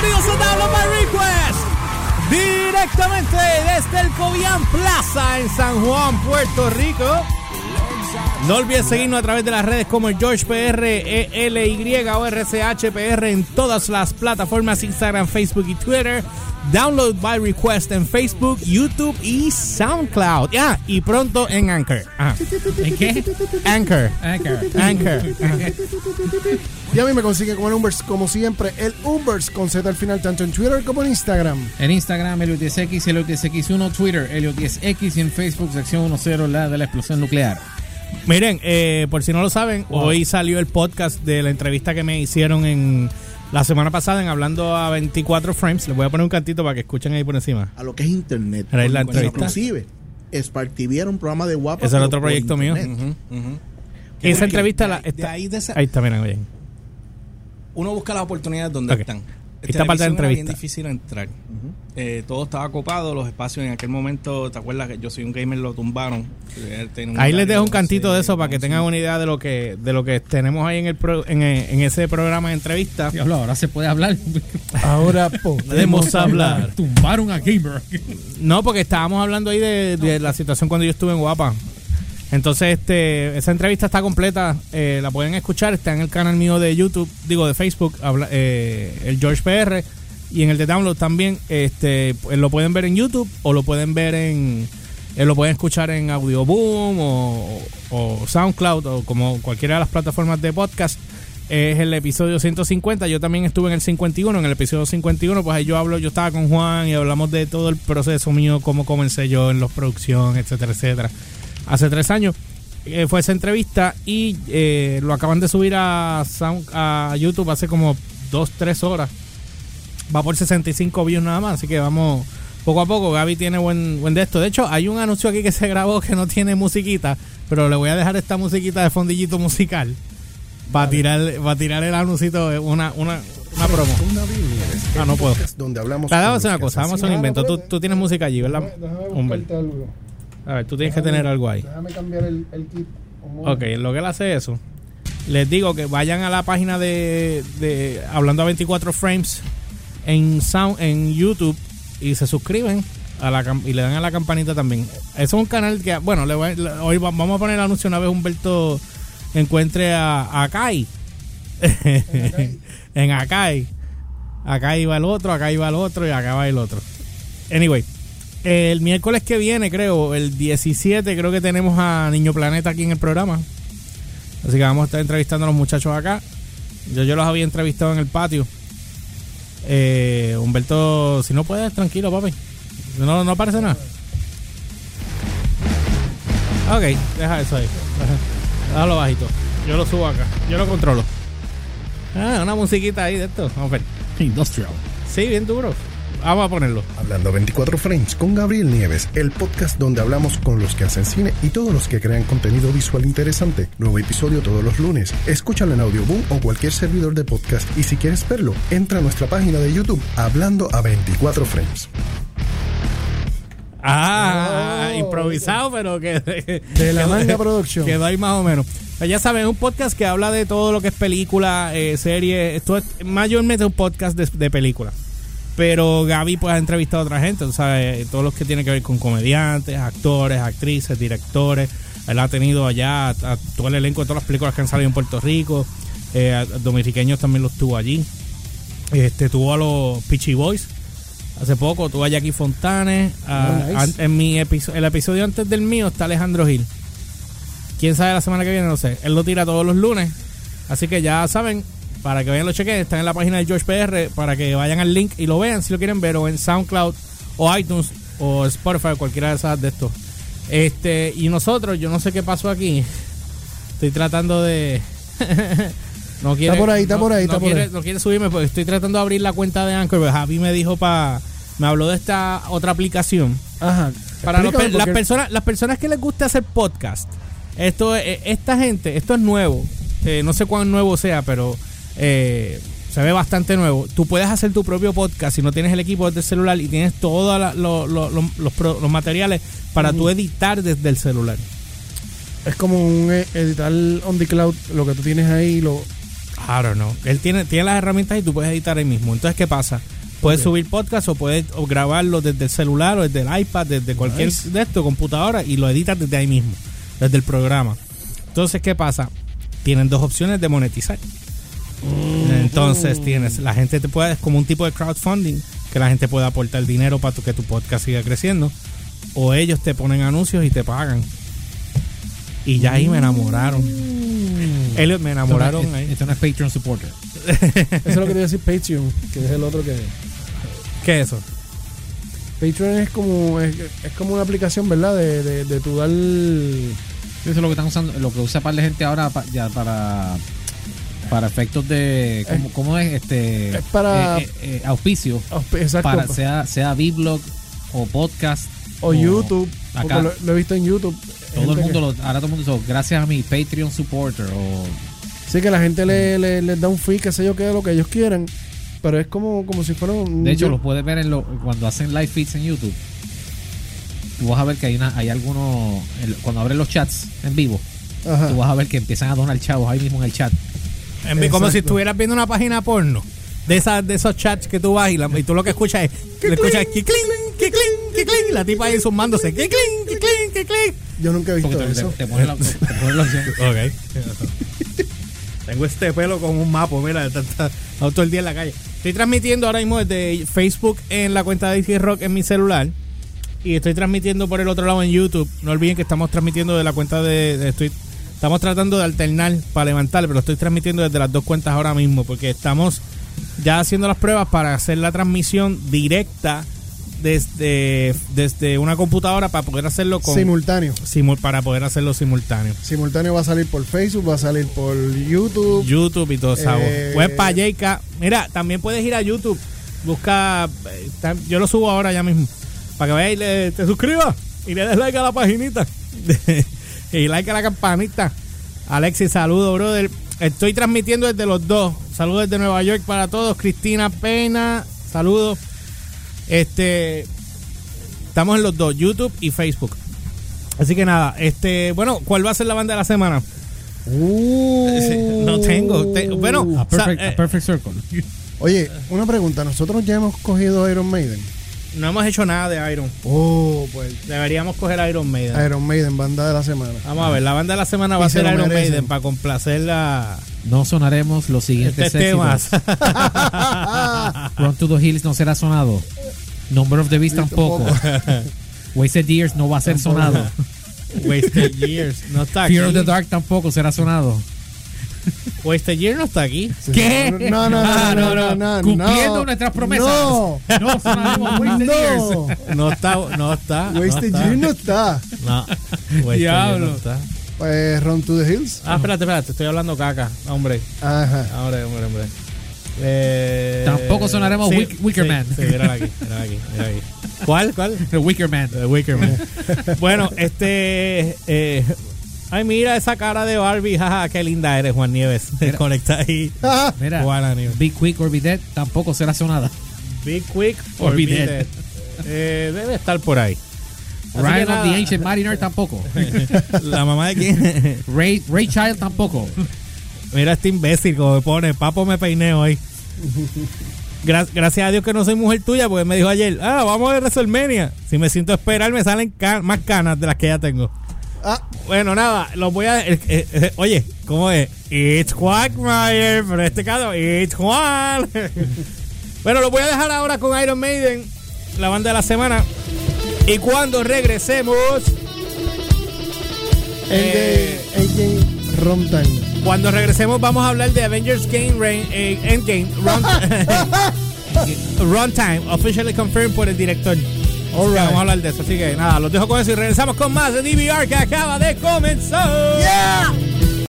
Bienvenidos a by Request. Directamente desde el Cobian Plaza en San Juan, Puerto Rico. No olvides seguirnos a través de las redes como el George PR, ELY o RCHPR en todas las plataformas Instagram, Facebook y Twitter. Download by request en Facebook, YouTube y SoundCloud. Ah, y pronto en Anchor. Ah. ¿En qué? Anchor. Anchor. Anchor. Y a mí me consigue como el Umbers, como siempre, el Umbers con Z al final, tanto en Twitter como en Instagram. En Instagram, Elliot10X, Elliot10X1, Twitter, Elliot10X y en Facebook, sección 10, la de la explosión nuclear. Miren, eh, por si no lo saben, hoy salió el podcast de la entrevista que me hicieron en la semana pasada en Hablando a 24 Frames. Les voy a poner un cantito para que escuchen ahí por encima. a lo que es internet. Era ahí la entrevista. Inclusive, Spartiviera un programa de guapa. Ese era otro proyecto mío. Y esa entrevista de, la, de ahí de esa- ahí está, miren, bien. uno busca las oportunidades donde están. Esta parte de la Televisión era bien entrevista. difícil entrar. Eh, todo estaba copado, los espacios en aquel momento, ¿te acuerdas que yo soy un gamer? Lo tumbaron. Ahí les dejo un cantito de eso para que tengan una idea de lo que de lo que tenemos ahí en el pro- en, en ese programa de entrevista. Diablo, ahora se puede hablar. Ahora Podemos hablar. Tumbaron a Gamer. No, porque estábamos hablando ahí de, de la situación cuando yo estuve en Guapa. Entonces, este, esa entrevista está completa, eh, la pueden escuchar, está en el canal mío de YouTube, digo de Facebook, habla- eh, el George PR, y en el de Download también, este, pues, lo pueden ver en YouTube o lo pueden ver en, eh, lo pueden escuchar en Audio Boom o, SoundCloud o como cualquiera de las plataformas de podcast. Es el episodio 150. Yo también estuve en el 51. En el episodio 51, pues ahí yo hablo, yo estaba con Juan y hablamos de todo el proceso mío, cómo comencé yo en la producción, etcétera, etcétera. Hace tres años eh, fue esa entrevista y eh, lo acaban de subir a, Sound- a YouTube hace como dos, tres horas. Va por 65 views nada más, así que vamos poco a poco. Gaby tiene buen, buen de esto. De hecho, hay un anuncio aquí que se grabó que no tiene musiquita, pero le voy a dejar esta musiquita de fondillito musical para tirar, para tirar el anuncito, una, una, una promo. Ah, no puedo. Donde hablamos. A con hacer una cosa, vamos a un invento. Tú, tú tienes música allí, ¿verdad? Humber? A ver, tú tienes que tener algo ahí. Déjame cambiar el, el kit. Ok, lo que él hace eso, les digo que vayan a la página de, de Hablando a 24 Frames en, sound, en YouTube y se suscriben a la, y le dan a la campanita también. Eso es un canal que, bueno, le voy a- le- hoy va- vamos a poner el anuncio una vez Humberto encuentre a, a Kai. en Akai. Acá iba el otro, acá iba el otro y acá va el otro. Anyway, el miércoles que viene, creo, el 17, creo que tenemos a Niño Planeta aquí en el programa. Así que vamos a estar entrevistando a los muchachos acá. Yo, yo los había entrevistado en el patio. Eh, Humberto, si no puedes, tranquilo, papi. No, no aparece nada. Ok, deja eso ahí. Déjalo bajito. Yo lo subo acá. Yo lo controlo. Ah, una musiquita ahí de esto. Vamos a ver. Industrial. Sí, bien duro. Vamos a ponerlo. Hablando 24 Frames con Gabriel Nieves, el podcast donde hablamos con los que hacen cine y todos los que crean contenido visual interesante. Nuevo episodio todos los lunes. Escúchalo en Audioboom o cualquier servidor de podcast y si quieres verlo, entra a nuestra página de YouTube Hablando a 24 Frames. Ah, Oh. improvisado, pero que De la Manga Production. Quedó ahí más o menos. Ya saben, es un podcast que habla de todo lo que es película, eh, serie. Esto es mayormente un podcast de, de película. Pero Gaby pues ha entrevistado a otra gente, o sea, todos los que tienen que ver con comediantes, actores, actrices, directores. Él ha tenido allá a, a todo el elenco de todas las películas que han salido en Puerto Rico. Eh, a- a dominicanos también los tuvo allí. Este tuvo a los Peachy Boys hace poco, tuvo a Jackie Fontanes. a- nice. an- en mi el episodio antes del mío está Alejandro Gil. Quién sabe la semana que viene, no sé. Él lo tira todos los lunes. Así que ya saben, para que vayan los chequen, están en la página de George PR, para que vayan al link y lo vean si lo quieren ver, o en SoundCloud, o iTunes, o Spotify, cualquiera de esas de estos. Este, y nosotros, yo no sé qué pasó aquí. Estoy tratando de. no quiere, Está por ahí, está no- por ahí, no está por quiere- ahí. No quiere subirme porque estoy tratando de abrir la cuenta de Anchor. pero Javi me dijo para. Me habló de esta otra aplicación. Ajá. Para los per- las, porque- personas, las personas que les gusta hacer podcast, esto es- esta gente, esto es nuevo. Eh, no sé cuán nuevo sea, pero eh, se ve bastante nuevo. Tú puedes hacer tu propio podcast si no tienes el equipo desde el celular y tienes todos la- lo- lo- lo- los, materiales para tú editar desde el celular. Es como un eh, editar on the cloud, lo que tú tienes ahí, lo I don't know. Él tiene, tiene las herramientas y tú puedes editar ahí mismo. Entonces, ¿qué pasa? Puedes subir podcast o puedes o grabarlo desde el celular o desde el iPad, desde cualquier Nice. de esto, computadora, y lo editas desde ahí mismo, desde el programa. Entonces, ¿qué pasa? Tienen dos opciones de monetizar. Entonces tienes, la gente te puede, es como un tipo de crowdfunding, que la gente puede aportar dinero para tu- que tu podcast siga creciendo. O ellos te ponen anuncios y te pagan. Y ya ahí me enamoraron. Elliot, me enamoraron Esto no es- ahí. Esto no es Patreon supporter. Eso es lo que te iba a decir Patreon, que es el otro que... ¿Qué es eso? Patreon es como es, es como una aplicación, ¿verdad? De, de, de tu dar... Eso es lo que están usando, lo que usa para la gente ahora ya para para efectos de ¿cómo, cómo es este es para- eh, eh, eh, auspicio Exacto. para sea sea Vlog o podcast o YouTube. acá. Lo, lo he visto en YouTube. todo el mundo que- lo, ahora todo el mundo dice, gracias a mi Patreon supporter o Sí, que la gente le, le- les da un fee, qué sé yo, qué, lo que ellos quieran. Pero es como, como si fuera un... de hecho yo- lo puedes ver en lo, cuando hacen live feeds en YouTube tú vas a ver que hay una hay algunos cuando abren los chats en vivo Ajá. tú vas a ver que empiezan a donar chavos ahí mismo en el chat En como si estuvieras viendo una página porno. De, esas, de esos chats que tú vas y, la- y tú lo que escuchas es. Le escuchas que clink, que clink, que clink. Y la tipa ahí sumándose. Que clink, que clink, que clink. Yo nunca he porque visto te, eso. te, te pone la, te pone la opción Ok. Tengo este pelo con un mapa, mira, está, está- está todo el día en la calle. Estoy transmitiendo ahora mismo desde Facebook en la cuenta de DC Rock en mi celular. Y estoy transmitiendo por el otro lado en YouTube. No olviden que estamos transmitiendo de la cuenta de. de- estoy, estamos tratando de alternar para levantar, pero estoy transmitiendo desde las dos cuentas ahora mismo. Porque estamos ya haciendo las pruebas para hacer la transmisión directa desde, desde una computadora para poder hacerlo con. Simultáneo. simul- para poder hacerlo simultáneo. Simultáneo va a salir por Facebook, va a salir por YouTube. YouTube y todo eso. Eh, Web para Jayca. Mira, también puedes ir a YouTube. Busca. eh, Yo lo subo ahora ya mismo. Para que vayas y le, te suscribas. Y le des like a la paginita. y like a la campanita. Alexis, saludo, brother. Estoy transmitiendo desde los dos. Saludos desde Nueva York para todos. Cristina Pena, saludos. Este. Estamos en los dos, YouTube y Facebook. Así que nada, este, bueno, ¿cuál va a ser la banda de la semana? Uh. No tengo. te- bueno, a perfect, eh, a perfect circle Oye, una pregunta. Nosotros ya hemos cogido Iron Maiden. No hemos hecho nada de Iron. Oh, pues. Deberíamos coger Iron Maiden. Iron Maiden, banda de la semana. Vamos a ver, la banda de la semana va a se ser Iron merecen. Maiden para complacer la, no sonaremos los siguientes este temas. Run to the Hills no será sonado Number of the Beast tampoco Wasted Years no va a ser sonado Wasted Years no está aquí. Fear of the Dark tampoco será sonado Wasted Years no está aquí. ¿Qué? No, no, no, Ah, no, no, no, Cumpliendo no. nuestras promesas. No. No Years. No. No está, no está. no Wasted está. Year no está. No. Wasted Diablo. No está. Pues Run to the Hills. Ah, espérate, espérate, estoy hablando caca, hombre. Ajá. Hombre, hombre, hombre. Eh, Tampoco sonaremos Wick- Wicker sí, Man. Sí, mírala aquí, mírala aquí, mírala aquí. ¿Cuál? ¿Cuál? The Wicker Man The Wicker Man. bueno, este. eh, ay, mira esa cara de Barbie. Jaja, qué linda eres, Juan Nieves. Conecta ahí. Mira Juana Nieves. Be Quick or Be Dead tampoco será sonada Be quick or Or be be dead. dead. Eh, debe estar por ahí. Así Ryan of nada. the Ancient Mariner tampoco La mamá de quién. Ray, Ray Child tampoco Mira este imbécil como me pone, papo me peineo hoy. Gra- gracias a Dios que no soy mujer tuya, porque me dijo ayer, ah, vamos a WrestleMania. Si me siento a esperar, me salen más canas de las que ya tengo. Ah, Bueno, nada, los voy a. eh, eh, eh, oye, ¿cómo es? It's Quagmire, pero en este caso, It's Juan. bueno, los voy a dejar ahora con Iron Maiden, la banda de la semana. Y cuando regresemos, Eh. AJ, AJ Runtime. cuando regresemos, vamos a hablar de Avengers Game Rain, eh, Endgame Run, Runtime, officially confirmed por el director. Vamos a hablar de eso. Así que nada, los dejo con eso y regresamos con más de DVR que acaba de comenzar. Yeah!